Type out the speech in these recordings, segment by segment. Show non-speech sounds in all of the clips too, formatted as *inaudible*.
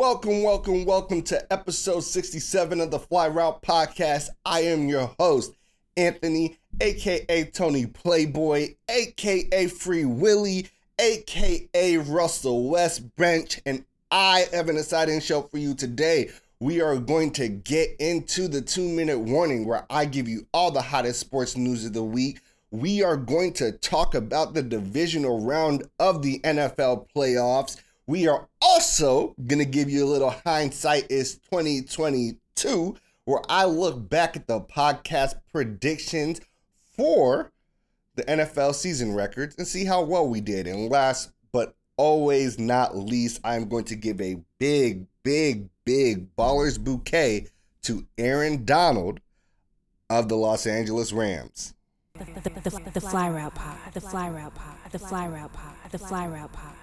Welcome, welcome, welcome to episode 67 of the Fly Route Podcast. I am your host, Anthony, aka Tony Playboy, aka Free Willy, aka Russell West Bench, and I have an exciting show for you today. We are going to get into the two minute warning where I give you all the hottest sports news of the week. We are going to talk about the divisional round of the NFL playoffs. We are also going to give you a little hindsight is 2022 where I look back at the podcast predictions for the NFL season records and see how well we did. And last but always not least, I'm going to give a big, big, big ballers bouquet to Aaron Donald of the Los Angeles Rams. The, the, the, the fly route pod, the fly route pod, the fly route pod, the fly route pod.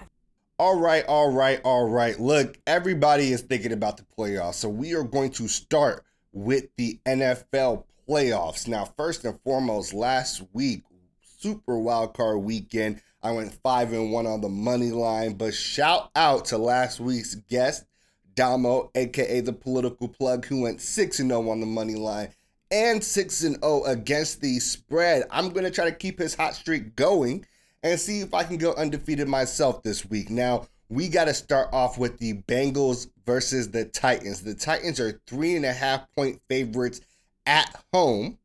All right, all right, all right. Look, everybody is thinking about the playoffs. So we are going to start with the NFL playoffs. Now, first and foremost, last week, super wild card weekend, I went five and one on the money line. But shout out to last week's guest, Damo, aka the political plug, who went six and zero on the money line and six and zero against the spread. I'm gonna try to keep his hot streak going and see if I can go undefeated myself this week. Now, we got to start off with the Bengals versus the Titans. The Titans are three and a half point favorites at home.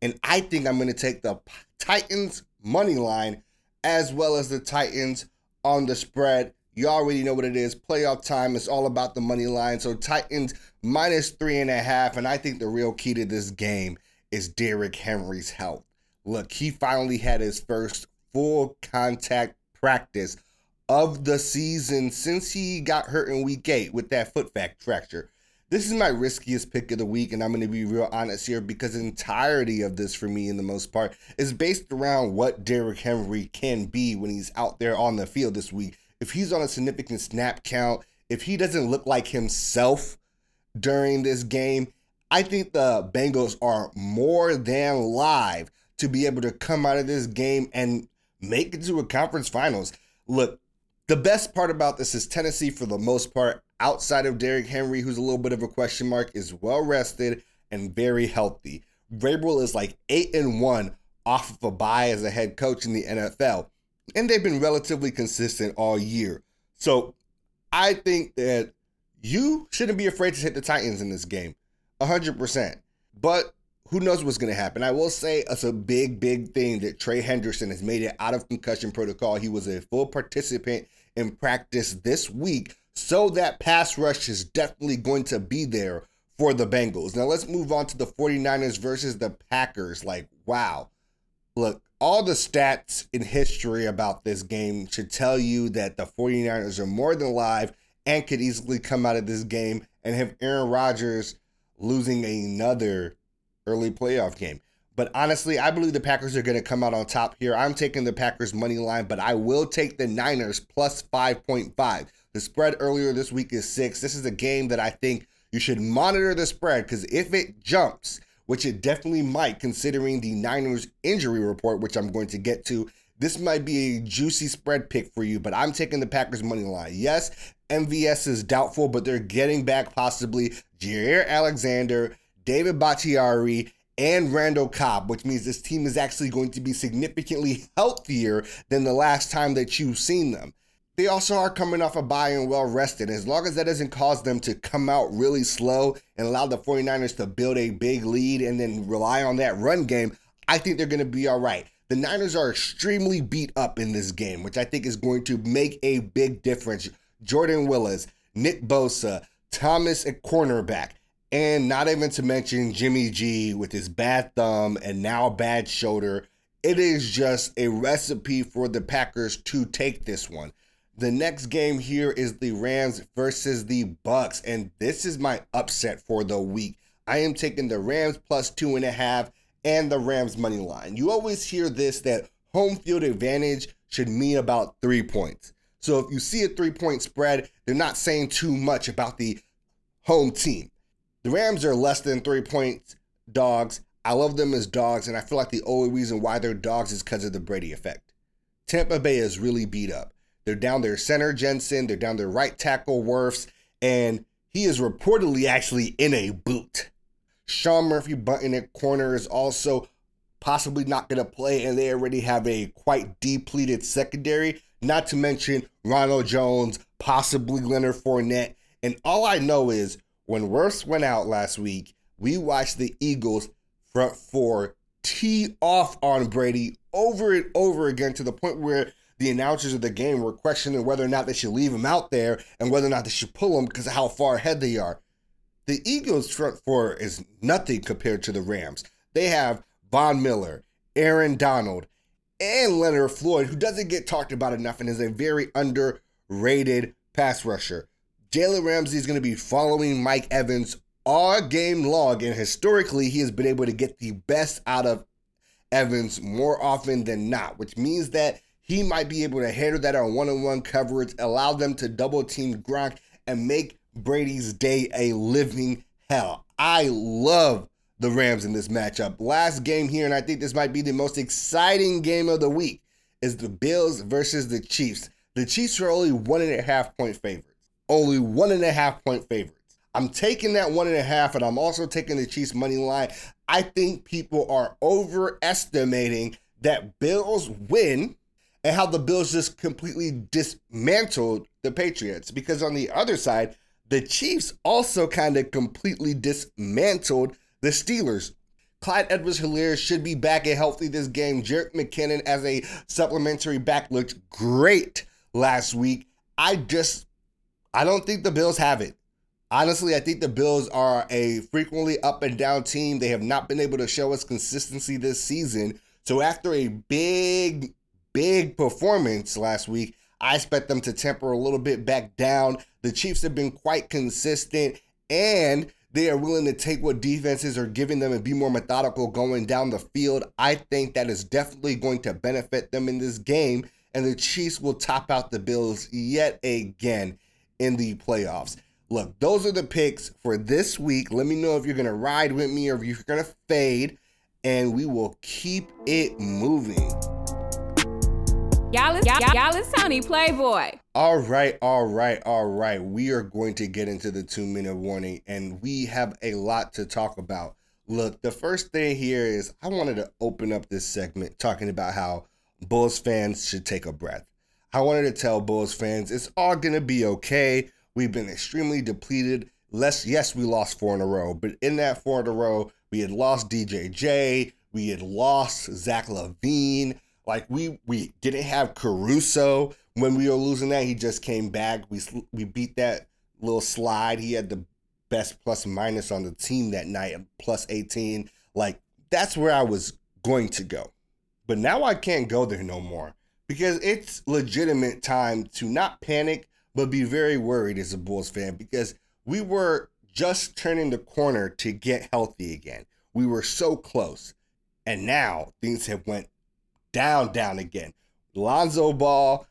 And I think I'm going to take the Titans money line as well as the Titans on the spread. You already know what it is. Playoff time. It's all about the money line. So Titans minus three and a half. And I think the real key to this game is Derrick Henry's health. Look, he finally had his first full contact practice of the season since he got hurt in week eight with that foot fracture. This is my riskiest pick of the week, and I'm going to be real honest here because the entirety of this for me, in the most part, is based around what Derrick Henry can be when he's out there on the field this week. If he's on a significant snap count, if he doesn't look like himself during this game, I think the Bengals are more than live to be able to come out of this game and make it to a conference finals. Look, the best part about this is Tennessee, for the most part, outside of Derrick Henry, who's a little bit of a question mark, is well rested and very healthy. Vrabel is like eight and one off of a bye as a head coach in the NFL, and they've been relatively consistent all year. So I think that you shouldn't be afraid to hit the Titans in this game, hundred percent. But who knows what's going to happen? I will say it's a big, big thing that Trey Hendrickson has made it out of concussion protocol. He was a full participant in practice this week, so that pass rush is definitely going to be there for the Bengals. Now let's move on to the 49ers versus the Packers. Like, wow. Look, all the stats in history about this game should tell you that the 49ers are more than live and could easily come out of this game and have Aaron Rodgers losing another early playoff game. But honestly, I believe the Packers are going to come out on top here. I'm taking the Packers money line, but I will take the Niners plus 5.5. The spread earlier this week is six. This is a game that I think you should monitor the spread because if it jumps, which it definitely might, considering the Niners injury report, which I'm going to get to, this might be a juicy spread pick for you, but I'm taking the Packers money line. Yes, MVS is doubtful, but they're getting back possibly Jaire Alexander, David Bakhtiari, and Randall Cobb, which means this team is actually going to be significantly healthier than the last time that you've seen them. They also are coming off a bye and well rested. As long as that doesn't cause them to come out really slow and allow the 49ers to build a big lead and then rely on that run game, I think they're going to be all right. The Niners are extremely beat up in this game, which I think is going to make a big difference. Jordan Willis, Nick Bosa, Thomas at cornerback. And not even to mention Jimmy G with his bad thumb and now bad shoulder. It is just a recipe for the Packers to take this one. The next game here is the Rams versus the Bucks, and this is my upset for the week. I am taking the Rams plus two and a half and the Rams money line. You always hear this that home field advantage should mean about three points. So if you see a three point spread, they're not saying too much about the home team. The Rams are less than three points dogs. I love them as dogs, and I feel like the only reason why they're dogs is because of the Brady effect. Tampa Bay is really beat up. They're down their center Jensen, they're down their right tackle Wirfs, and he is reportedly actually in a boot. Sean Murphy Bunting at corner is also possibly not going to play, and they already have a quite depleted secondary. Not to mention Ronald Jones, possibly Leonard Fournette. And all I know is when Wirfs went out last week, we watched the Eagles front four tee off on Brady over and over again to the point where the announcers of the game were questioning whether or not they should leave him out there and whether or not they should pull him because of how far ahead they are. The Eagles' front four is nothing compared to the Rams. They have Von Miller, Aaron Donald, and Leonard Floyd, who doesn't get talked about enough and is a very underrated pass rusher. Jalen Ramsey is going to be following Mike Evans all game long, and historically, he has been able to get the best out of Evans more often than not, which means that he might be able to handle that on one on one coverage, allow them to double team Gronk, and make Brady's day a living hell. I love the Rams in this matchup. Last game here, and I think this might be the most exciting game of the week, is the Bills versus the Chiefs. The Chiefs are only one and a half point favorites. Only one and a half point favorites. I'm taking that one and a half, and I'm also taking the Chiefs money line. I think people are overestimating that Bills win and how the Bills just completely dismantled the Patriots. Because on the other side, the Chiefs also kind of completely dismantled the Steelers. Clyde Edwards Helaire should be back and healthy this game. Jerick McKinnon as a supplementary back looked great last week. I just, I don't think the Bills have it. Honestly, I think the Bills are a frequently up and down team. They have not been able to show us consistency this season. So after a big, big performance last week, I expect them to temper a little bit back down. The Chiefs have been quite consistent and they are willing to take what defenses are giving them and be more methodical going down the field. I think that is definitely going to benefit them in this game. And the Chiefs will top out the Bills yet again in the playoffs. Look, those are the picks for this week. Let me know if you're going to ride with me or if you're going to fade, and we will keep it moving. Y'all is, y'all, y'all is Tony Playboy. All right, all right, all right. We are going to get into the two minute warning, and we have a lot to talk about. Look, the first thing here is I wanted to open up this segment talking about how Bulls fans should take a breath. I wanted to tell Bulls fans it's all going to be okay. We've been extremely depleted. Less, yes, we lost four in a row, but in that four in a row, we had lost DJJ, we had lost Zach LaVine. Like we we didn't have Caruso when we were losing that. He just came back. We we beat that little slide. He had the best plus minus on the team that night, plus 18. Like that's where I was going to go. But now I can't go there no more because it's legitimate time to not panic, but be very worried as a Bulls fan because we were just turning the corner to get healthy again. We were so close. And now things have went down, down again. Lonzo Ball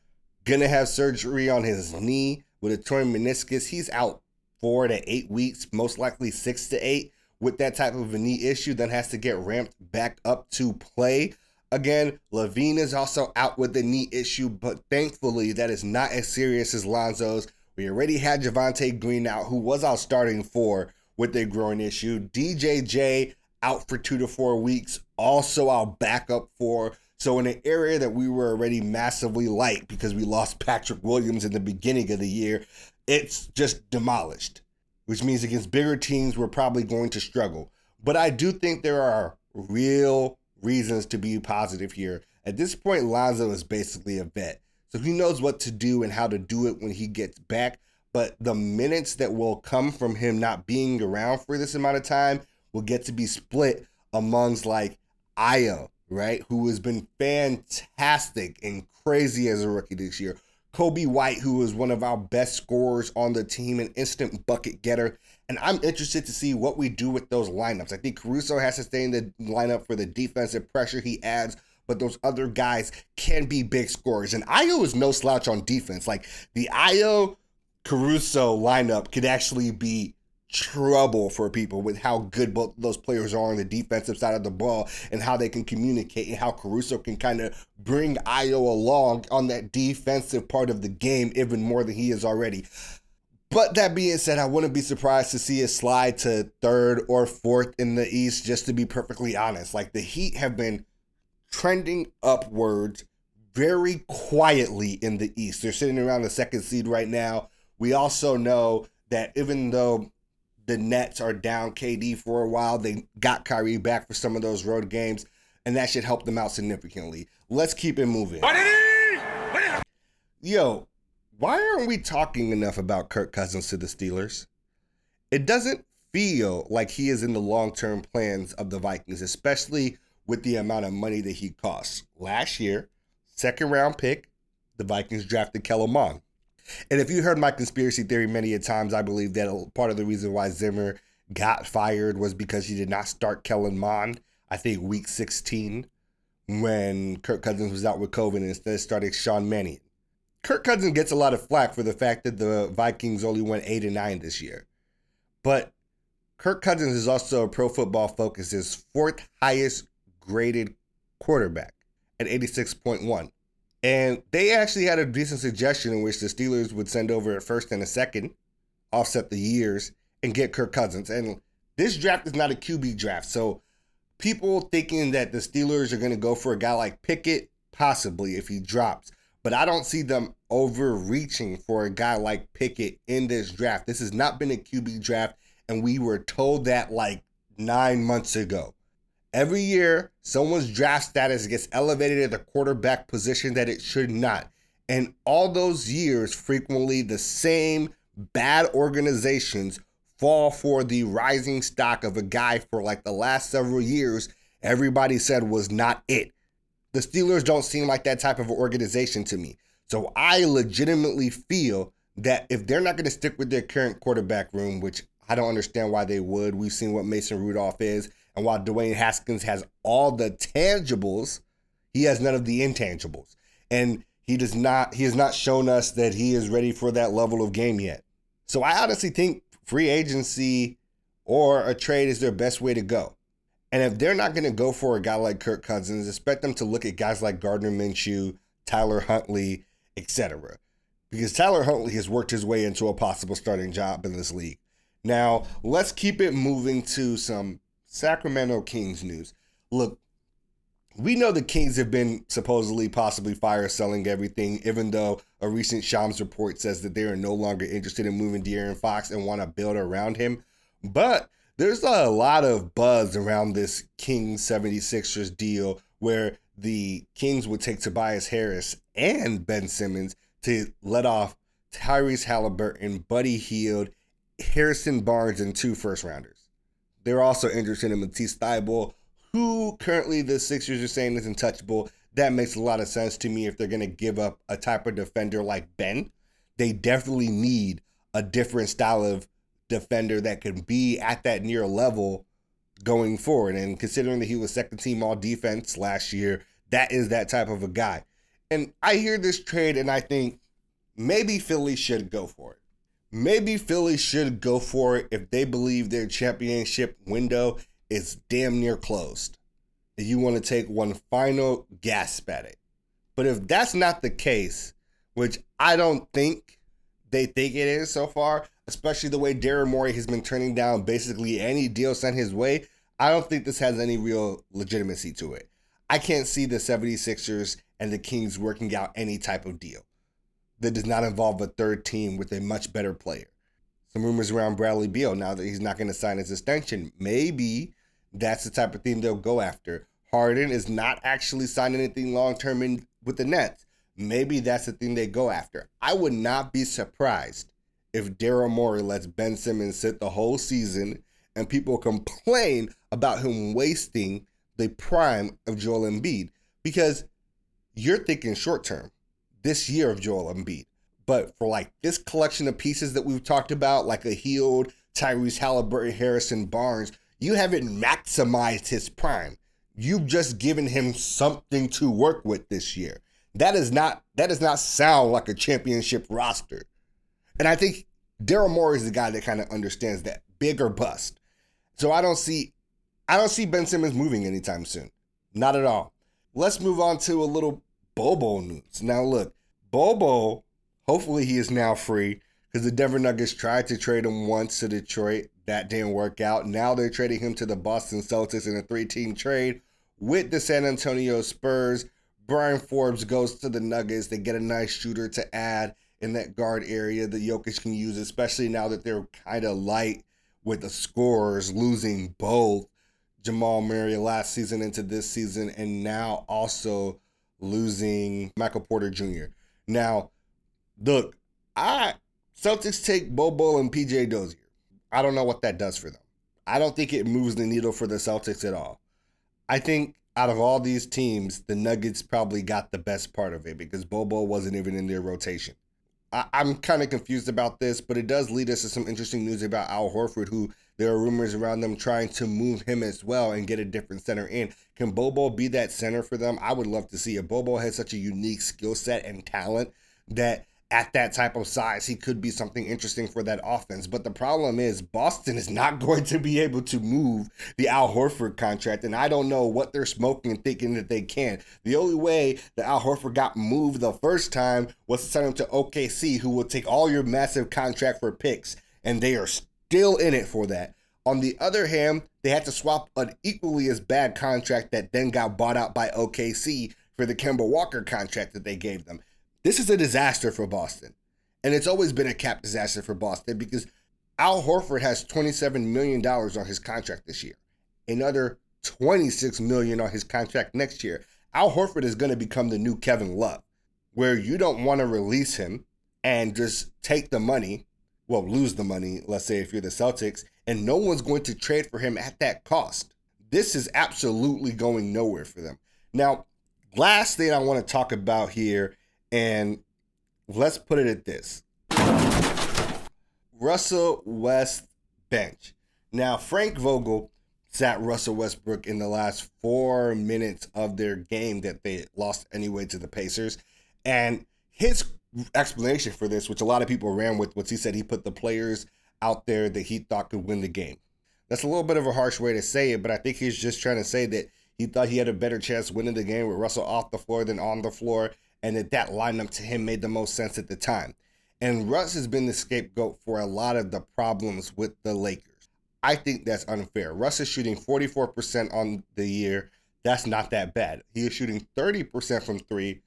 gonna have surgery on his knee with a torn meniscus. He's out four to eight weeks, most likely six to eight, with that type of a knee issue. Then has to get ramped back up to play. Again, LaVine is also out with the knee issue, but thankfully that is not as serious as Lonzo's. We already had Javonte Green out, who was out starting for with a groin issue. DJJ out for two to four weeks, also our backup for. So in an area that we were already massively light because we lost Patrick Williams in the beginning of the year, it's just demolished. Which means against bigger teams, we're probably going to struggle. But I do think there are real reasons to be positive here. At this point, Lonzo is basically a vet. So he knows what to do and how to do it when he gets back. But the minutes that will come from him not being around for this amount of time will get to be split amongst like Ayo, right? Who has been fantastic and crazy as a rookie this year. Coby White, who is one of our best scorers on the team, an instant bucket getter. And I'm interested to see what we do with those lineups. I think Caruso has to stay in the lineup for the defensive pressure he adds, but those other guys can be big scorers. And Ayo is no slouch on defense. Like the Ayo Caruso lineup could actually be trouble for people with how good both those players are on the defensive side of the ball and how they can communicate and how Caruso can kind of bring Ayo along on that defensive part of the game even more than he is already. But that being said, I wouldn't be surprised to see it slide to third or fourth in the East, just to be perfectly honest. Like the Heat have been trending upwards very quietly in the East. They're sitting around the second seed right now. We also know that even though the Nets are down KD for a while, they got Kyrie back for some of those road games, and that should help them out significantly. Let's keep it moving. Yo, why aren't we talking enough about Kirk Cousins to the Steelers? It doesn't feel like he is in the long term plans of the Vikings, especially with the amount of money that he costs. Last year, second round pick, the Vikings drafted Kellen Mond. And if you heard my conspiracy theory many a times, I believe that part of the reason why Zimmer got fired was because he did not start Kellen Mond, I think week 16, when Kirk Cousins was out with COVID and instead started Sean Mannion. Kirk Cousins gets a lot of flack for the fact that the Vikings only went 8 and 9 this year. But Kirk Cousins is also a pro football focus's fourth highest graded quarterback at 86.1. And they actually had a decent suggestion in which the Steelers would send over a first and a second, offset the years, and get Kirk Cousins. And this draft is not a QB draft. So people thinking that the Steelers are going to go for a guy like Pickett, possibly if he drops. But I don't see them overreaching for a guy like Pickett in this draft. This has not been a QB draft, and we were told that like nine months ago. Every year, someone's draft status gets elevated at the quarterback position that it should not. And all those years, frequently the same bad organizations fall for the rising stock of a guy for like the last several years everybody said was not it. The Steelers don't seem like that type of organization to me. So I legitimately feel that if they're not going to stick with their current quarterback room, which I don't understand why they would, we've seen what Mason Rudolph is. And while Dwayne Haskins has all the tangibles, he has none of the intangibles. And he does not he has not shown us that he is ready for that level of game yet. So I honestly think free agency or a trade is their best way to go. And if they're not going to go for a guy like Kirk Cousins, expect them to look at guys like Gardner Minshew, Tyler Huntley, etc. Because Tyler Huntley has worked his way into a possible starting job in this league. Now, let's keep it moving to some Sacramento Kings news. Look, we know the Kings have been supposedly possibly fire selling everything, even though a recent Shams report says that they are no longer interested in moving De'Aaron Fox and want to build around him. But there's a lot of buzz around this Kings 76ers deal where the Kings would take Tobias Harris and Ben Simmons to let off Tyrese Halliburton, Buddy Hield, Harrison Barnes, and two first rounders. They're also interested in Matisse Thybulle, who currently the Sixers are saying is untouchable. That makes a lot of sense to me if they're going to give up a type of defender like Ben. They definitely need a different style of defender that can be at that near level going forward. And considering that he was second team all defense last year, that is that type of a guy. And I hear this trade and I think maybe Philly should go for it. Maybe Philly should go for it if they believe their championship window is damn near closed. And you want to take one final gasp at it. But if that's not the case, which I don't think they think it is so far, especially the way Daryl Morey has been turning down basically any deal sent his way, I don't think this has any real legitimacy to it. I can't see the 76ers and the Kings working out any type of deal that does not involve a third team with a much better player. Some rumors around Bradley Beal now that he's not going to sign his extension. Maybe that's the type of thing they'll go after. Harden is not actually signing anything long term in with the Nets. Maybe that's the thing they go after. I would not be surprised if Daryl Morey lets Ben Simmons sit the whole season and people complain about him wasting the prime of Joel Embiid because you're thinking short term this year of Joel Embiid. But for like this collection of pieces that we've talked about, like a Hield Tyrese Halliburton, Harrison Barnes, you haven't maximized his prime. You've just given him something to work with this year. That is not that does not sound like a championship roster. And I think Daryl Morey is the guy that kind of understands that big or bust. So I don't see I don't see Ben Simmons moving anytime soon. Not at all. Let's move on to a little Bobo news. Now, look, Bobo, hopefully he is now free because the Denver Nuggets tried to trade him once to Detroit. That didn't work out. Now they're trading him to the Boston Celtics in a three team trade with the San Antonio Spurs. Bryn Forbes goes to the Nuggets. They get a nice shooter to add in that guard area that Jokic can use, especially now that they're kind of light with the scorers, losing both Jamal Murray last season into this season, and now also losing Michael Porter Jr. Now, look, I Celtics take Bobo and PJ Dozier. I don't know what that does for them. I don't think it moves the needle for the Celtics at all. I think out of all these teams, the Nuggets probably got the best part of it because Bobo wasn't even in their rotation. I, am kind of confused about this, but it does lead us to some interesting news about Al Horford, who there are rumors around them trying to move him as well and get a different center in. Can Bobo be that center for them? I would love to see it. Bobo has such a unique skill set and talent that at that type of size, he could be something interesting for that offense. But the problem is, Boston is not *laughs* going to be able to move the Al Horford contract, and I don't know what they're smoking and thinking that they can. The only way that Al Horford got moved the first time was to send him to OKC, who will take all your massive contract for picks, and they are still in it for that. On the other hand, they had to swap an equally as bad contract that then got bought out by OKC for the Kemba Walker contract that they gave them. This is a disaster for Boston. And it's always been a cap disaster for Boston because Al Horford has $27 million on his contract this year. Another 26 million on his contract next year. Al Horford is going to become the new Kevin Love, where you don't want to release him and just take the money, well, lose the money, let's say if you're the Celtics, and no one's going to trade for him at that cost. This is absolutely going nowhere for them. Now, last thing I want to talk about here and let's put it at this Russell West bench. Now, Frank Vogel sat Russell Westbrook in the last four minutes of their game that they lost anyway to the Pacers. And his explanation for this, which a lot of people ran with, was he said he put the players out there that he thought could win the game. That's a little bit of a harsh way to say it, but I think he's just trying to say that he thought he had a better chance winning the game with Russell off the floor than on the floor and that that lineup to him made the most sense at the time. And Russ has been the scapegoat for a lot of the problems with the Lakers. I think that's unfair. Russ is shooting 44% on the year. That's not that bad. He is shooting 30% from three,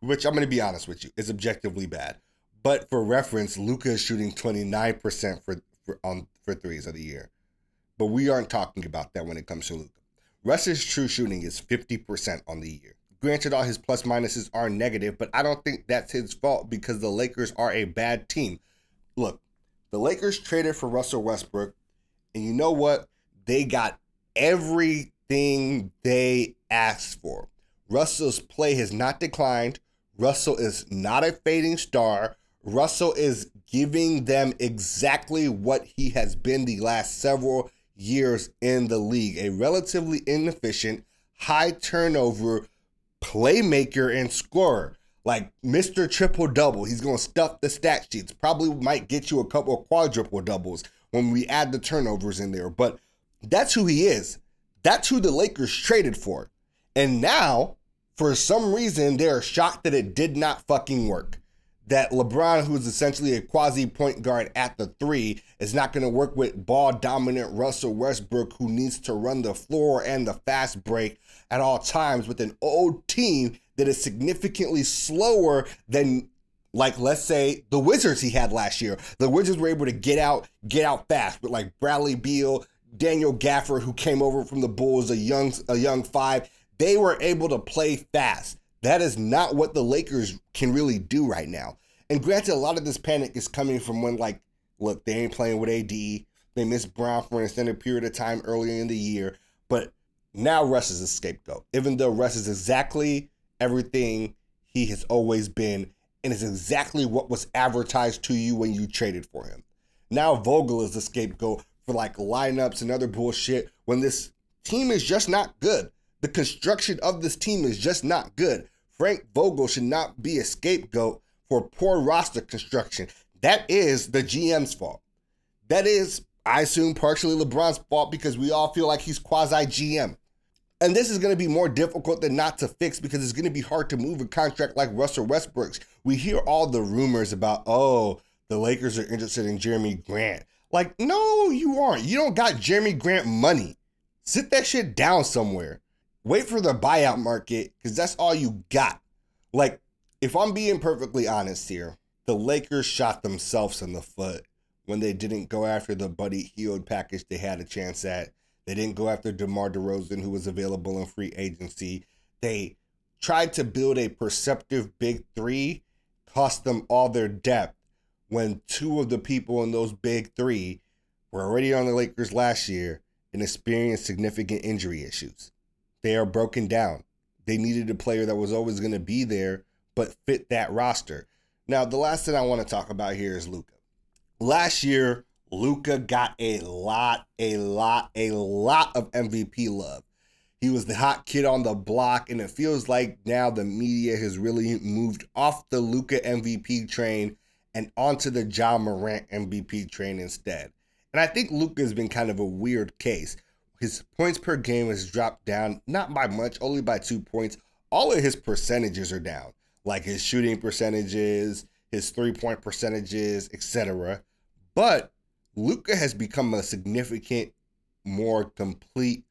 which I'm going to be honest with you, is objectively bad. But for reference, Luka is shooting 29% for, for on for threes of the year. But we aren't talking about that when it comes to Luka. Russ's true shooting is 50% on the year. Granted, all his plus minuses are negative, but I don't think that's his fault because the Lakers are a bad team. Look, the Lakers traded for Russell Westbrook, and you know what? They got everything they asked for. Russell's play has not declined. Russell is not a fading star. Russell is giving them exactly what he has been the last several years in the league a relatively inefficient, high turnover, playmaker and scorer. Like Mr. Triple Double. He's going to stuff the stat sheets. Probably might get you a couple of quadruple doubles when we add the turnovers in there. But that's who he is. That's who the Lakers traded for. And now, for some reason, they're shocked that it did not fucking work that LeBron, who is essentially a quasi point guard at the three, is not going to work with ball dominant Russell Westbrook, who needs to run the floor and the fast break at all times with an old team that is significantly slower than like let's say the Wizards he had last year. The Wizards were able to get out, get out fast with like Bradley Beal, Daniel Gafford, who came over from the Bulls, a young a young five. They were able to play fast. That is not what the Lakers can really do right now. And granted, a lot of this panic is coming from when, like, look, they ain't playing with AD. They missed Bron for an extended period of time earlier in the year. But now Russ is a scapegoat, even though Russ is exactly everything he has always been and is exactly what was advertised to you when you traded for him. Now Vogel is the scapegoat for like lineups and other bullshit when this team is just not good. The construction of this team is just not good. Frank Vogel should not be a scapegoat for poor roster construction. That is the GM's fault. That is, I assume, partially LeBron's fault because we all feel like he's quasi GM. And this is going to be more difficult than not to fix because it's going to be hard to move a contract like Russell Westbrook's. We hear all the rumors about, oh, the Lakers are interested in Jerami Grant. Like, no, you aren't. You don't got Jerami Grant money. Sit that shit down somewhere. Wait for the buyout market because that's all you got. Like, if I'm being perfectly honest here, the Lakers shot themselves in the foot when they didn't go after the Buddy Hield package they had a chance at. They didn't go after DeMar DeRozan, who was available in free agency. They tried to build a perceptive big three, cost them all their depth when two of the people in those big three were already on the Lakers last year and experienced significant injury issues. They are broken down. They needed a player that was always going to be there, but fit that roster. Now, the last thing I want to talk about here is Luka. Last year, Luka got a lot, a lot, a lot of MVP love. He was the hot kid on the block, and it feels like now the media has really moved off the Luka MVP train and onto the Ja Morant MVP train instead. And I think Luka has been kind of a weird case. His points per game has dropped down, not by much, only by two points. All of his percentages are down, like his shooting percentages, his three point percentages, etc. But Luka has become a significant, more complete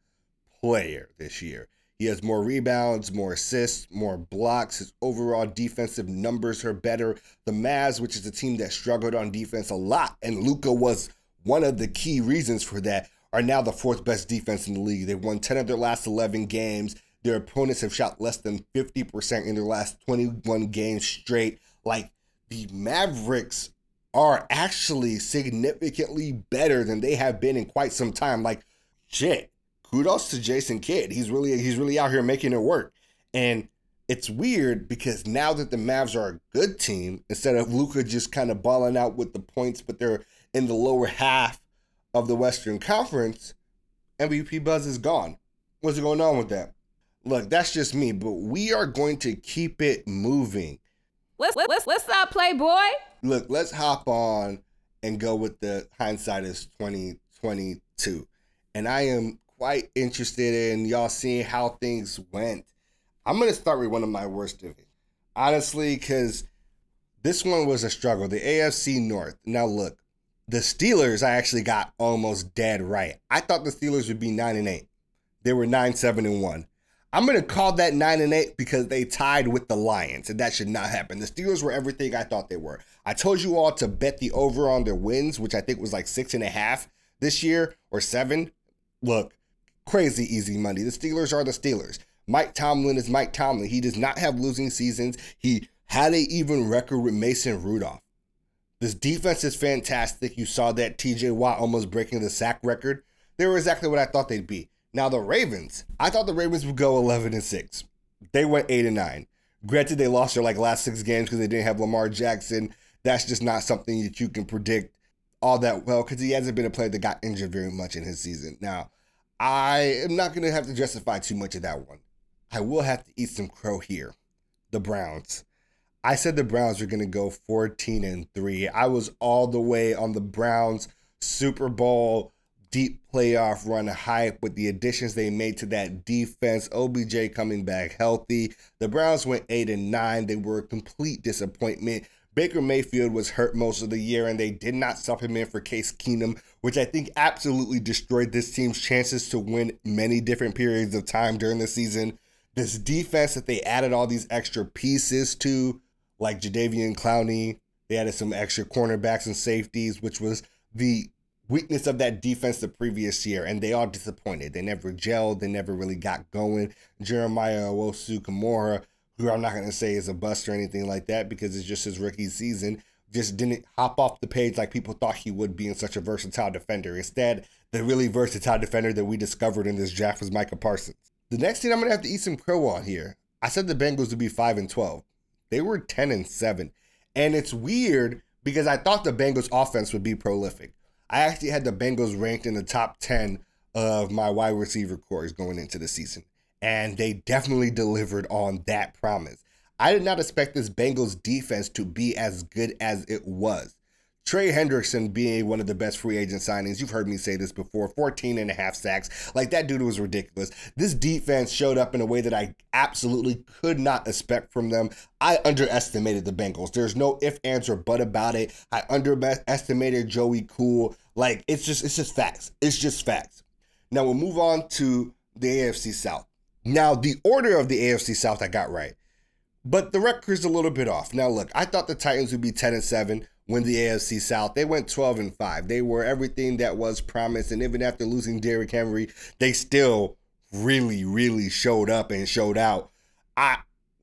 player this year. He has more rebounds, more assists, more blocks. His overall defensive numbers are better. The Mavs, which is a team that struggled on defense a lot, and Luka was one of the key reasons for that, are now the fourth best defense in the league. They've won 10 of their last 11 games. Their opponents have shot less than 50% in their last 21 games straight. Like the Mavericks are actually significantly better than they have been in quite some time. Like, shit, kudos to Jason Kidd. He's really he's really out here making it work. And it's weird because now that the Mavs are a good team, instead of Luka just kind of balling out with the points, but they're in the lower half of the Western Conference, MVP buzz is gone. What's going on with that? Look, that's just me, but we are going to keep it moving. What's, what's, what's up, Playboy? Look, let's hop on and go with the hindsight is 2022. And I am quite interested in y'all seeing how things went. I'm going to start with one of my worst divisions. Honestly, because this one was a struggle. The AFC North. Now, look, the Steelers, I actually got almost dead right. I thought the Steelers would be 9 and 8. They were 9 7 and 1. I'm to call that 9 and 8 because they tied with the Lions, and that should not happen. The Steelers were everything I thought they were. I told you all to bet the over on their wins, which I think was like six and a half this year or seven. Look, crazy easy money. The Steelers are the Steelers. Mike Tomlin is Mike Tomlin. He does not have losing seasons. He had a even record with Mason Rudolph. This defense is fantastic. You saw that TJ Watt almost breaking the sack record. They were exactly what I thought they'd be. Now the Ravens, I thought the Ravens would go 11 and 6. They went 8 and 9. Granted they lost their like last 6 games because they didn't have Lamar Jackson. That's just not something that you can predict all that well because he hasn't been a player that got injured very much in his season. Now, I am not going to have to justify too much of that one. I will have to eat some crow here. The Browns. I said the Browns were going to go 14 and 3. I was all the way on the Browns Super Bowl deep playoff run hype with the additions they made to that defense. OBJ coming back healthy. The Browns went 8 and 9. They were a complete disappointment. Baker Mayfield was hurt most of the year, and they did not supplement for Case Keenum, which I think absolutely destroyed this team's chances to win many different periods of time during the season. This defense that they added all these extra pieces to, like Jadeveon Clowney, they added some extra cornerbacks and safeties, which was the weakness of that defense the previous year, and they all disappointed. They never gelled, they never really got going. Jeremiah Owusu Koramoah, who I'm not going to say is a bust or anything like that because it's just his rookie season, just didn't hop off the page like people thought he would be in such a versatile defender. Instead, the really versatile defender that we discovered in this draft was Micah Parsons. The next thing I'm going to have to eat some crow on here. I said the Bengals would be 5 and 12. They were 10 and 7. And it's weird because I thought the Bengals offense would be prolific. I actually had the Bengals ranked in the top 10 of my wide receiver cores going into the season. And they definitely delivered on that promise. I did not expect this Bengals defense to be as good as it was. Trey Hendrickson being one of the best free agent signings. You've heard me say this before 14 and a half sacks. Like that dude was ridiculous. This defense showed up in a way that I absolutely could not expect from them. I underestimated the Bengals. There's no if, ands, or but about it. I underestimated Joey Cool. Like it's just it's just facts. It's just facts. Now we'll move on to the AFC South. Now the order of the AFC South I got right. But the record's a little bit off. Now look, I thought the Titans would be 10 and 7 win the AFC South. They went 12 and 5. They were everything that was promised. And even after losing Derrick Henry, they still really, really showed up and showed out. I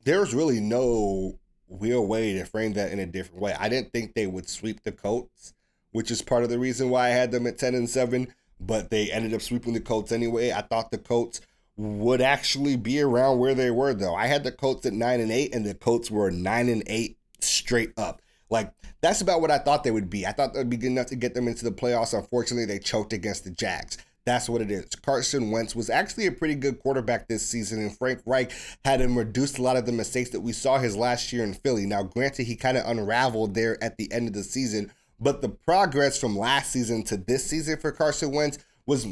there's really no real way to frame that in a different way. I didn't think they would sweep the Colts, which is part of the reason why I had them at 10 and 7, but they ended up sweeping the Colts anyway. I thought the Colts would actually be around where they were though. I had the Colts at 9 and 8 and the Colts were 9 and 8 straight up. Like that's about what I thought they would be. I thought they'd be good enough to get them into the playoffs. Unfortunately, they choked against the Jags. That's what it is. Carson Wentz was actually a pretty good quarterback this season, and Frank Reich had him reduce a lot of the mistakes that we saw his last year in Philly. Now, granted, he kind of unraveled there at the end of the season, but the progress from last season to this season for Carson Wentz was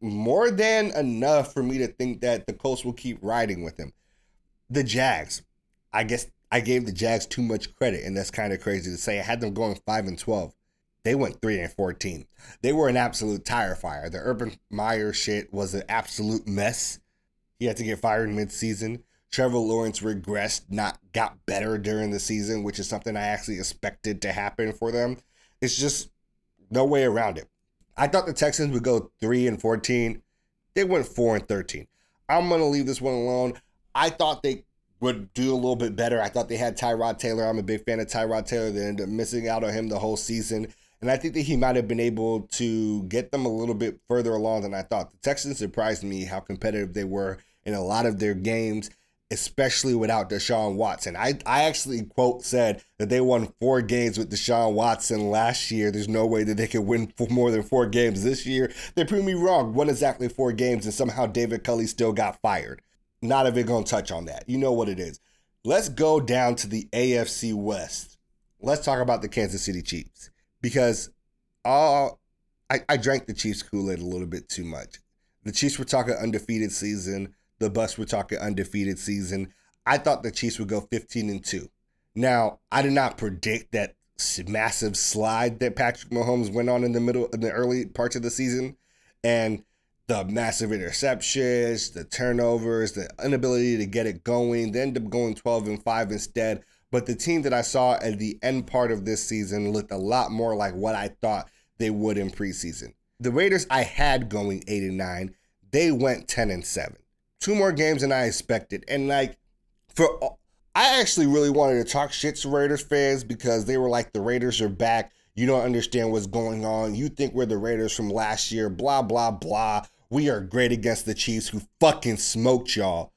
more than enough for me to think that the Colts will keep riding with him. The Jags, I guess I gave the Jags too much credit, and that's kind of crazy to say. I had them going five and twelve. They went three and fourteen. They were an absolute tire fire. The Urban Meyer shit was an absolute mess. He had to get fired mid-season. Trevor Lawrence regressed, not got better during the season, which is something I actually expected to happen for them. It's just no way around it. I thought the Texans would go three and fourteen. They went four and thirteen. I'm gonna leave this one alone. I thought they would do a little bit better. I thought they had Tyrod Taylor. I'm a big fan of Tyrod Taylor. They ended up missing out on him the whole season. And I think that he might have been able to get them a little bit further along than I thought. The Texans surprised me how competitive they were in a lot of their games, especially without Deshaun Watson. I, I actually, quote, said that they won four games with Deshaun Watson last year. There's no way that they could win more than four games this year. They proved me wrong. Won exactly four games, and somehow David Culley still got fired not even going to touch on that. You know what it is. Let's go down to the AFC West. Let's talk about the Kansas City Chiefs because all I, I drank the Chiefs Kool Aid a little bit too much. The Chiefs were talking undefeated season. The Bucs were talking undefeated season. I thought the Chiefs would go 15 and 2. Now, I did not predict that massive slide that Patrick Mahomes went on in the middle in the early parts of the season. And the massive interceptions, the turnovers, the inability to get it going. They end up going 12 and 5 instead. But the team that I saw at the end part of this season looked a lot more like what I thought they would in preseason. The Raiders I had going 8 and 9, they went 10 and 7. Two more games than I expected. And like for I actually really wanted to talk shit to Raiders fans because they were like the Raiders are back. You don't understand what's going on. You think we're the Raiders from last year, blah, blah, blah. We are great against the Chiefs who fucking smoked y'all.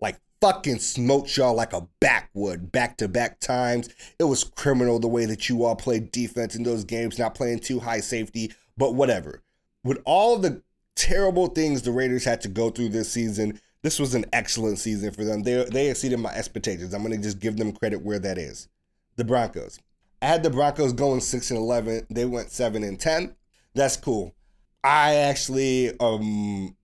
Like fucking smoked y'all like a backwood back to back times. It was criminal the way that you all played defense in those games, not playing two high safety, but whatever. With all the terrible things the Raiders had to go through this season, this was an excellent season for them. They, they exceeded my expectations. I'm going to just give them credit where that is. The Broncos. I had the Broncos going 6 and 11. They went 7 and 10. That's cool. I actually um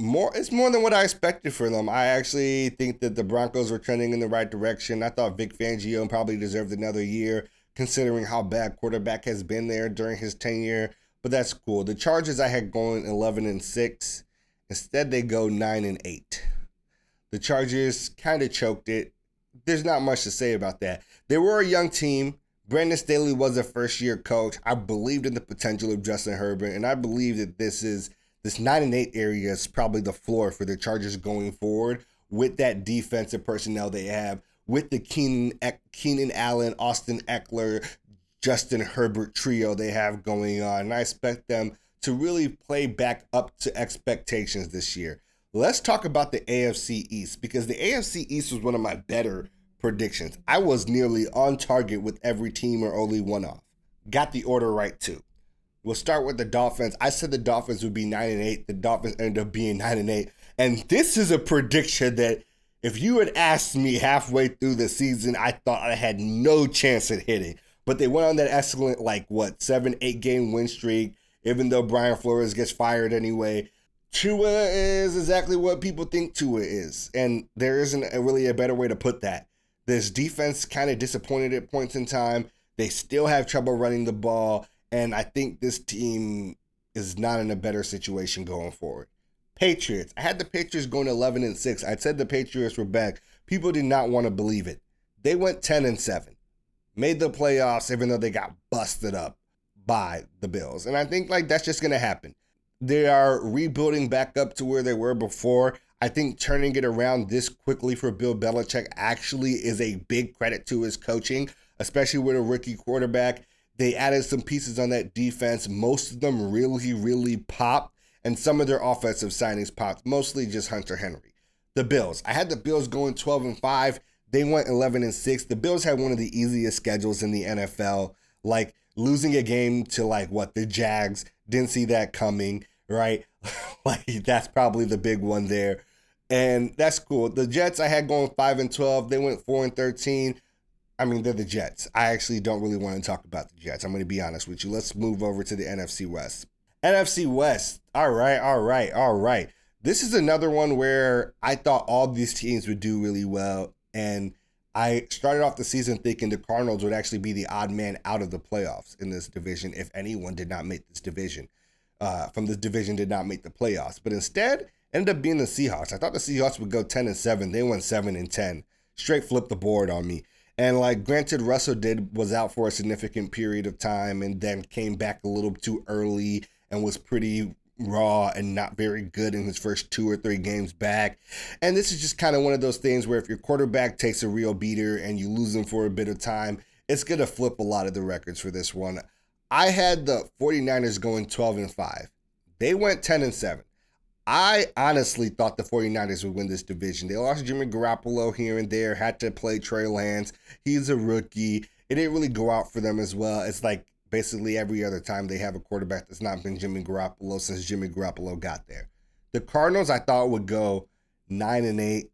more it's more than what I expected for them. I actually think that the Broncos were trending in the right direction. I thought Vic Fangio probably deserved another year considering how bad quarterback has been there during his tenure, but that's cool. The Chargers I had going 11 and 6. Instead they go 9 and 8. The Chargers kind of choked it. There's not much to say about that. They were a young team. Brandon Staley was a first year coach. I believed in the potential of Justin Herbert, and I believe that this is this nine and eight area is probably the floor for the Chargers going forward with that defensive personnel they have, with the Keenan Allen, Austin Ekeler, Justin Herbert trio they have going on. And I expect them to really play back up to expectations this year. Let's talk about the AFC East because the AFC East was one of my better predictions. I was nearly on target with every team or only one off. Got the order right too. We'll start with the Dolphins. I said the Dolphins would be 9 and 8. The Dolphins ended up being 9 and 8. And this is a prediction that if you had asked me halfway through the season, I thought I had no chance at hitting. but they went on that excellent, like, what, seven, eight game win streak, even though Brian Flores gets fired anyway. Tua is exactly what people think Tua is. And there isn't a, really a better way to put that. This defense kind of disappointed at points in time. They still have trouble running the ball. And I think this team is not in a better situation going forward. Patriots. I had the Patriots going 11 and 6. I said the Patriots were back. People did not want to believe it. They went 10 and 7. Made the playoffs even though they got busted up by the Bills. And I think like that's just going to happen. They are rebuilding back up to where they were before. I think turning it around this quickly for Bill Belichick actually is a big credit to his coaching, especially with a rookie quarterback. They added some pieces on that defense. Most of them really, really popped, and some of their offensive signings popped, mostly just Hunter Henry. The Bills. I had the Bills going 12 and 5. They went 11 and 6. The Bills had one of the easiest schedules in the NFL. Like losing a game to like what the Jags, didn't see that coming, right? *laughs* like that's probably the big one there and that's cool. The Jets I had going five and twelve. They went four and thirteen. I mean, they're the Jets. I actually don't really want to talk about the Jets. I'm going to be honest with you. Let's move over to the NFC West. NFC West. All right, all right, all right. This is another one where I thought all these teams would do really well, and I started off the season thinking the Cardinals would actually be the odd man out of the playoffs in this division if anyone did not make this division. Uh, from this division did not make the playoffs, but instead ended up being the Seahawks. I thought the Seahawks would go 10 and 7. They went 7 and 10. Straight flipped the board on me. And like granted, Russell did was out for a significant period of time and then came back a little too early and was pretty raw and not very good in his first two or three games back. And this is just kind of one of those things where if your quarterback takes a real beater and you lose him for a bit of time, it's going to flip a lot of the records for this one. I had the 49ers going 12 and 5. They went 10 and 7. I honestly thought the 49ers would win this division. They lost Jimmy Garoppolo here and there, had to play Trey Lance. He's a rookie. It didn't really go out for them as well. It's like basically every other time they have a quarterback that's not been Jimmy Garoppolo since Jimmy Garoppolo got there. The Cardinals I thought would go 9 and 8,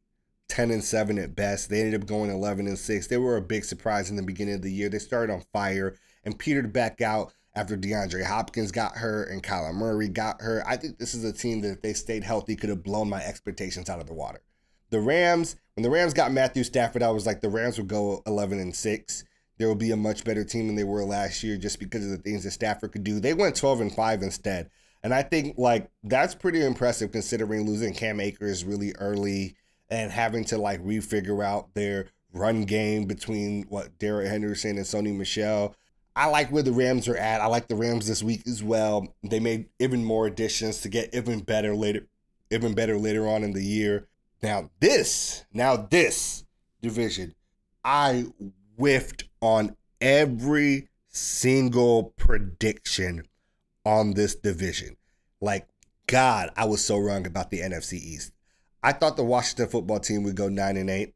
10 and 7 at best. They ended up going 11 and 6. They were a big surprise in the beginning of the year. They started on fire and petered back out after DeAndre Hopkins got hurt and Kyler Murray got hurt. I think this is a team that if they stayed healthy could have blown my expectations out of the water. The Rams, when the Rams got Matthew Stafford, I was like the Rams would go 11 and 6. There will be a much better team than they were last year just because of the things that Stafford could do. They went 12 and 5 instead. And I think like that's pretty impressive considering losing Cam Akers really early and having to like refigure out their run game between what Darrell Henderson and Sony Michel. I like where the Rams are at. I like the Rams this week as well. They made even more additions to get even better later, even better later on in the year. Now this, now this division, I whiffed on every single prediction on this division. Like God, I was so wrong about the NFC East. I thought the Washington football team would go nine and eight.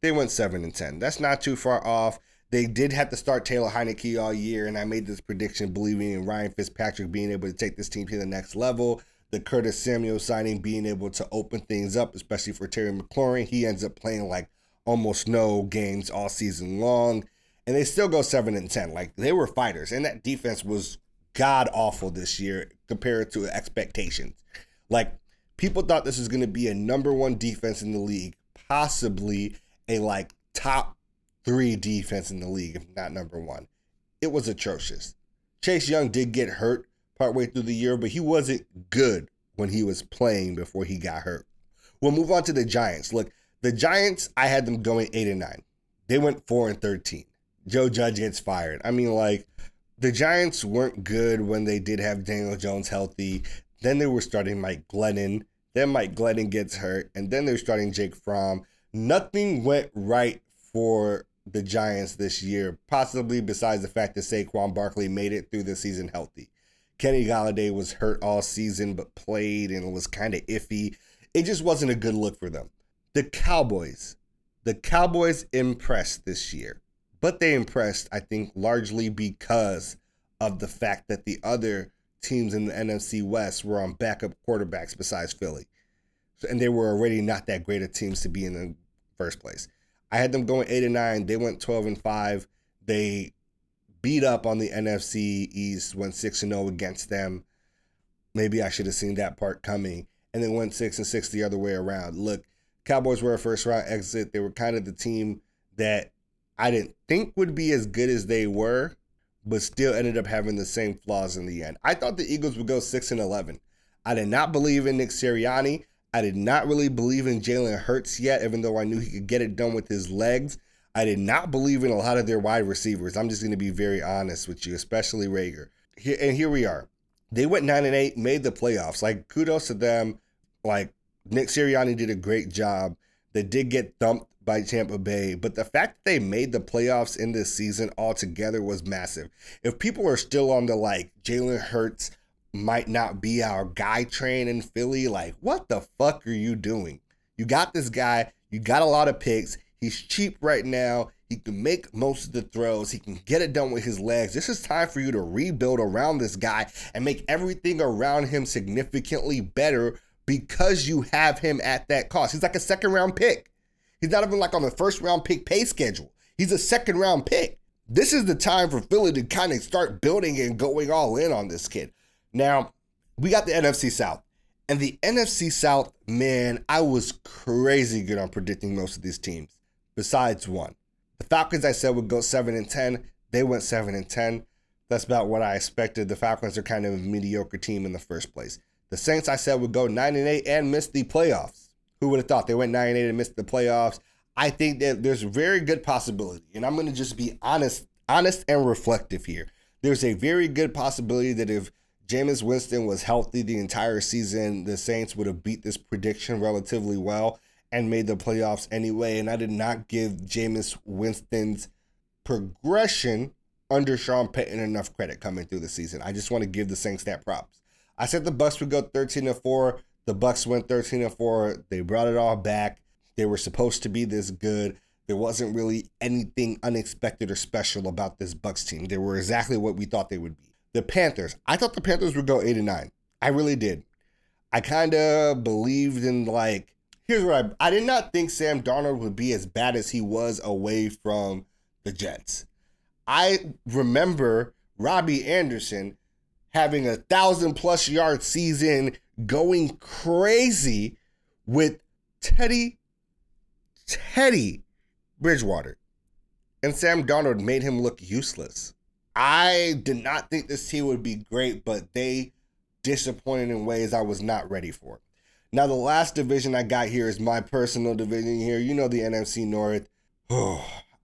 They went seven and ten. That's not too far off. They did have to start Taylor Heinicke all year, and I made this prediction believing in Ryan Fitzpatrick being able to take this team to the next level. The Curtis Samuel signing being able to open things up, especially for Terry McLaurin. He ends up playing like almost no games all season long, and they still go seven and ten. Like they were fighters, and that defense was god awful this year compared to expectations. Like people thought this was going to be a number one defense in the league, possibly a like top three defense in the league, if not number one. It was atrocious. Chase Young did get hurt partway through the year, but he wasn't good when he was playing before he got hurt. We'll move on to the Giants. Look, the Giants, I had them going eight and nine. They went four and thirteen. Joe Judge gets fired. I mean, like the Giants weren't good when they did have Daniel Jones healthy. Then they were starting Mike Glennon. Then Mike Glennon gets hurt, and then they're starting Jake Fromm. Nothing went right for the Giants this year, possibly besides the fact that Saquon Barkley made it through the season healthy. Kenny Golladay was hurt all season but played and was kind of iffy. It just wasn't a good look for them. The Cowboys. The Cowboys impressed this year, but they impressed, I think, largely because of the fact that the other teams in the NFC West were on backup quarterbacks besides Philly. And they were already not that great of teams to be in the first place. I had them going eight and nine. They went twelve and five. They beat up on the NFC East, went 6 and 0 against them. Maybe I should have seen that part coming. And then went 6 and 6 the other way around. Look, Cowboys were a first round exit. They were kind of the team that I didn't think would be as good as they were, but still ended up having the same flaws in the end. I thought the Eagles would go 6 and 11. I did not believe in Nick Sirianni. I did not really believe in Jalen Hurts yet, even though I knew he could get it done with his legs. I did not believe in a lot of their wide receivers. I'm just going to be very honest with you, especially Reagor. Here, and here we are. They went 9 and 8, made the playoffs. Like, kudos to them. Like, Nick Sirianni did a great job. They did get thumped by Tampa Bay, but the fact that they made the playoffs in this season altogether was massive. If people are still on the like Jalen Hurts might not be our guy train in Philly, like what the fuck are you doing? You got this guy, you got a lot of picks. He's cheap right now. He can make most of the throws. He can get it done with his legs. This is time for you to rebuild around this guy and make everything around him significantly better because you have him at that cost. He's like a second round pick. He's not even like on the first round pick pay schedule. He's a second round pick. This is the time for Philly to kind of start building and going all in on this kid. Now, we got the NFC South. And the NFC South, man, I was crazy good on predicting most of these teams, besides one. The Falcons, I said, would go 7 and 10. They went 7 and 10. That's about what I expected. The Falcons are kind of a mediocre team in the first place. The Saints, I said, would go 9 and 8 and miss the playoffs. Who would have thought they went 9 and 8 and missed the playoffs? I think that there's very good possibility, and I'm going to just be honest, honest and reflective here. There's a very good possibility that if Jameis Winston was healthy the entire season, the Saints would have beat this prediction relatively well and made the playoffs anyway. And I did not give Jameis Winston's progression under Sean Payton enough credit coming through the season. I just want to give the Saints that props. I said the Bucks would go 13 and 4. The Bucks went 13 and 4. They brought it all back. They were supposed to be this good. There wasn't really anything unexpected or special about this Bucks team. They were exactly what we thought they would be. The Panthers. I thought the Panthers would go 8 and 9. I really did. I kind of believed in like here's what I I did not think Sam Darnold would be as bad as he was away from the Jets. I remember Robbie Anderson having a thousand plus yard season, going crazy with Teddy, Teddy Bridgewater. And Sam Darnold made him look useless. I did not think this team would be great, but they disappointed in ways I was not ready for. Now, the last division I got here is my personal division here. You know the NFC North. *sighs*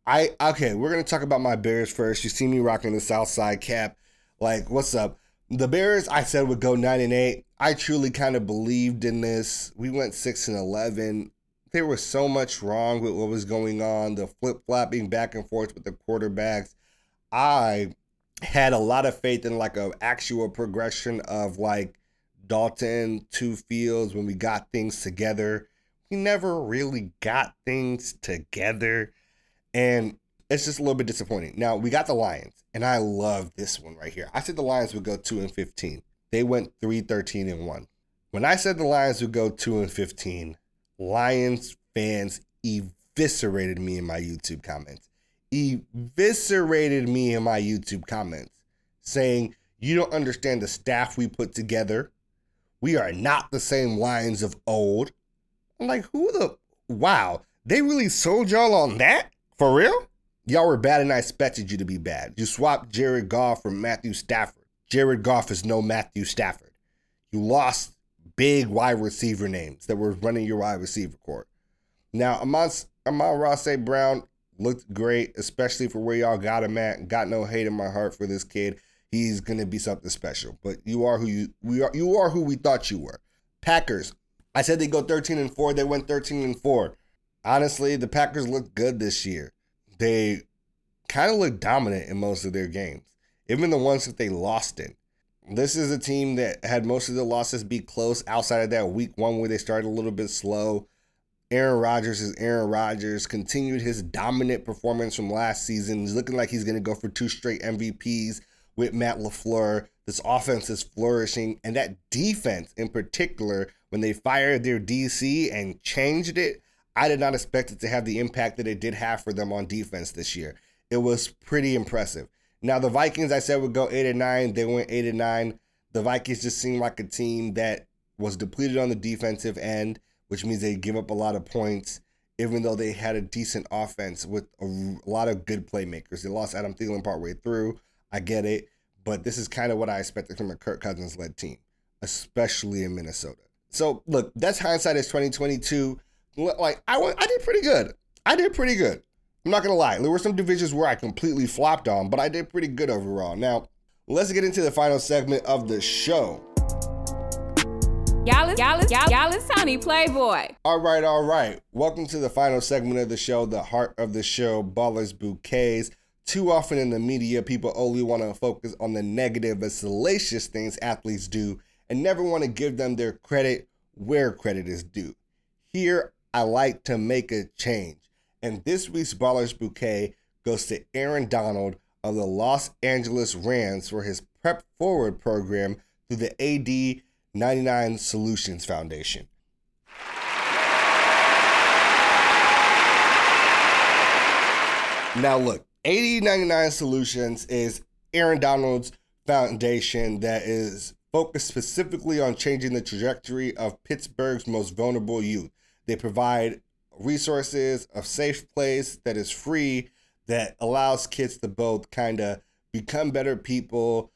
I okay, we're gonna talk about my Bears first. You see me rocking the South Side cap. Like, what's up? The Bears, I said would go nine and eight. I truly kind of believed in this. We went six and eleven. There was so much wrong with what was going on. The flip flopping back and forth with the quarterbacks. I had a lot of faith in like a actual progression of like Dalton to Fields when we got things together. We never really got things together. And it's just a little bit disappointing. Now we got the Lions, and I love this one right here. I said the Lions would go two and fifteen. They went 3 13 and 1. When I said the Lions would go 2 and 15, Lions fans eviscerated me in my YouTube comments. Eviscerated me in my YouTube comments saying, You don't understand the staff we put together. We are not the same Lions of old. I'm like, Who the wow? They really sold y'all on that? For real? Y'all were bad and I expected you to be bad. You swapped Jared Goff for Matthew Stafford. Jared Goff is no Matthew Stafford. You lost big wide receiver names that were running your wide receiver court. Now, Amon, Amon-Ra St. Brown looked great, especially for where y'all got him at. Got no hate in my heart for this kid. He's gonna be something special. But you are who you we are you are who we thought you were. Packers. I said they go 13 and 4, they went 13 and 4. Honestly, the Packers looked good this year. They kind of looked dominant in most of their games even the ones that they lost in. This is a team that had most of the losses be close outside of that week one where they started a little bit slow. Aaron Rodgers is Aaron Rodgers, continued his dominant performance from last season. He's looking like he's going to go for two straight MVPs with Matt LaFleur. This offense is flourishing, and that defense in particular, when they fired their DC and changed it, I did not expect it to have the impact that it did have for them on defense this year. It was pretty impressive. Now the Vikings, I said would go eight and nine. They went eight and nine. The Vikings just seemed like a team that was depleted on the defensive end, which means they give up a lot of points, even though they had a decent offense with a, a lot of good playmakers. They lost Adam Thielen partway through. I get it, but this is kind of what I expected from a Kirk Cousins led team, especially in Minnesota. So look, that's hindsight is twenty twenty two. Like I went, I did pretty good. I did pretty good. I'm not gonna lie. There were some divisions where I completely flopped on, but I did pretty good overall. Now, let's get into the final segment of the show. Y'all is, y'all is, y'all, is Tony Playboy. All right, all right. Welcome to the final segment of the show, the heart of the show, Ballers Bouquets. Too often in the media, people only want to focus on the negative and salacious things athletes do and never want to give them their credit where credit is due. Here, I like to make a change. And this week's Ballers Bouquet goes to Aaron Donald of the Los Angeles Rams for his Prep Forward program through the AD 99 Solutions Foundation. Now, look, AD 99 Solutions is Aaron Donald's foundation that is focused specifically on changing the trajectory of Pittsburgh's most vulnerable youth. They provide resources, a safe place that is free that allows kids to both kind of become better people,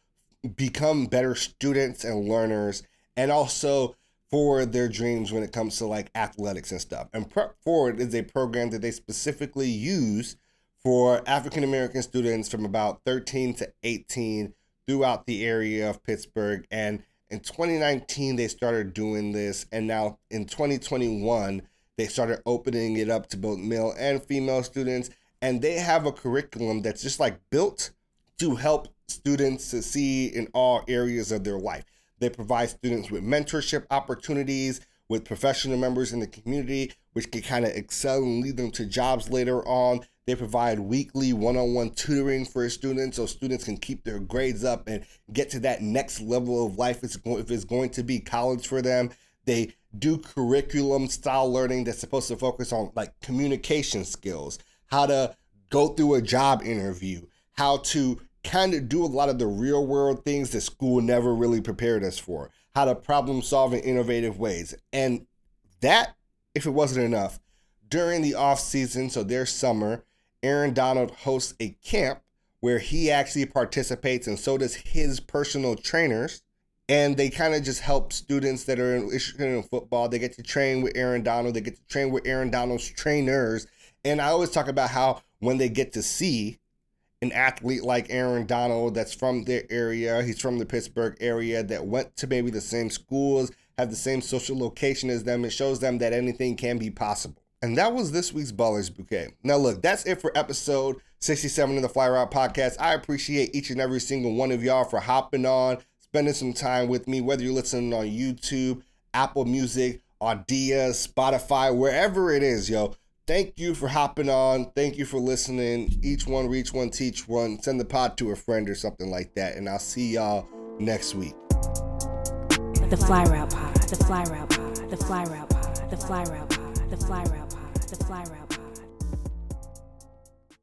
become better students and learners, and also forward their dreams when it comes to like athletics and stuff. And Prep Forward is a program that they specifically use for African American students from about 13 to 18 throughout the area of Pittsburgh. And in 2019, they started doing this. And now in 2021, they started opening it up to both male and female students. And they have a curriculum that's just like built to help students succeed in all areas of their life. They provide students with mentorship opportunities with professional members in the community, which can kind of excel and lead them to jobs later on. They provide weekly one on one tutoring for students so students can keep their grades up and get to that next level of life if it's going to be college for them. They do curriculum style learning that's supposed to focus on like communication skills, how to go through a job interview, how to kind of do a lot of the real world things that school never really prepared us for, how to problem solve in innovative ways. And that, if it wasn't enough, during the off season, so their summer, Aaron Donald hosts a camp where he actually participates, and so does his personal trainers and they kind of just help students that are interested in football. They get to train with Aaron Donald. They get to train with Aaron Donald's trainers. And I always talk about how when they get to see an athlete like Aaron Donald that's from their area, he's from the Pittsburgh area, that went to maybe the same schools, have the same social location as them, it shows them that anything can be possible. And that was this week's Ballers Bouquet. Now, look, that's it for episode 67 of the Fly Route Podcast. I appreciate each and every single one of y'all for hopping on spending some time with me, whether you're listening on YouTube, Apple Music, Audia, Spotify, wherever it is, yo. Thank you for hopping on. Thank you for listening. Each one, reach one, teach one. Send the pod to a friend or something like that. And I'll see y'all next week. The Fly Route Pod. The Fly Route Pod. The Fly Route Pod. The Fly Route Pod. The Fly Route Pod.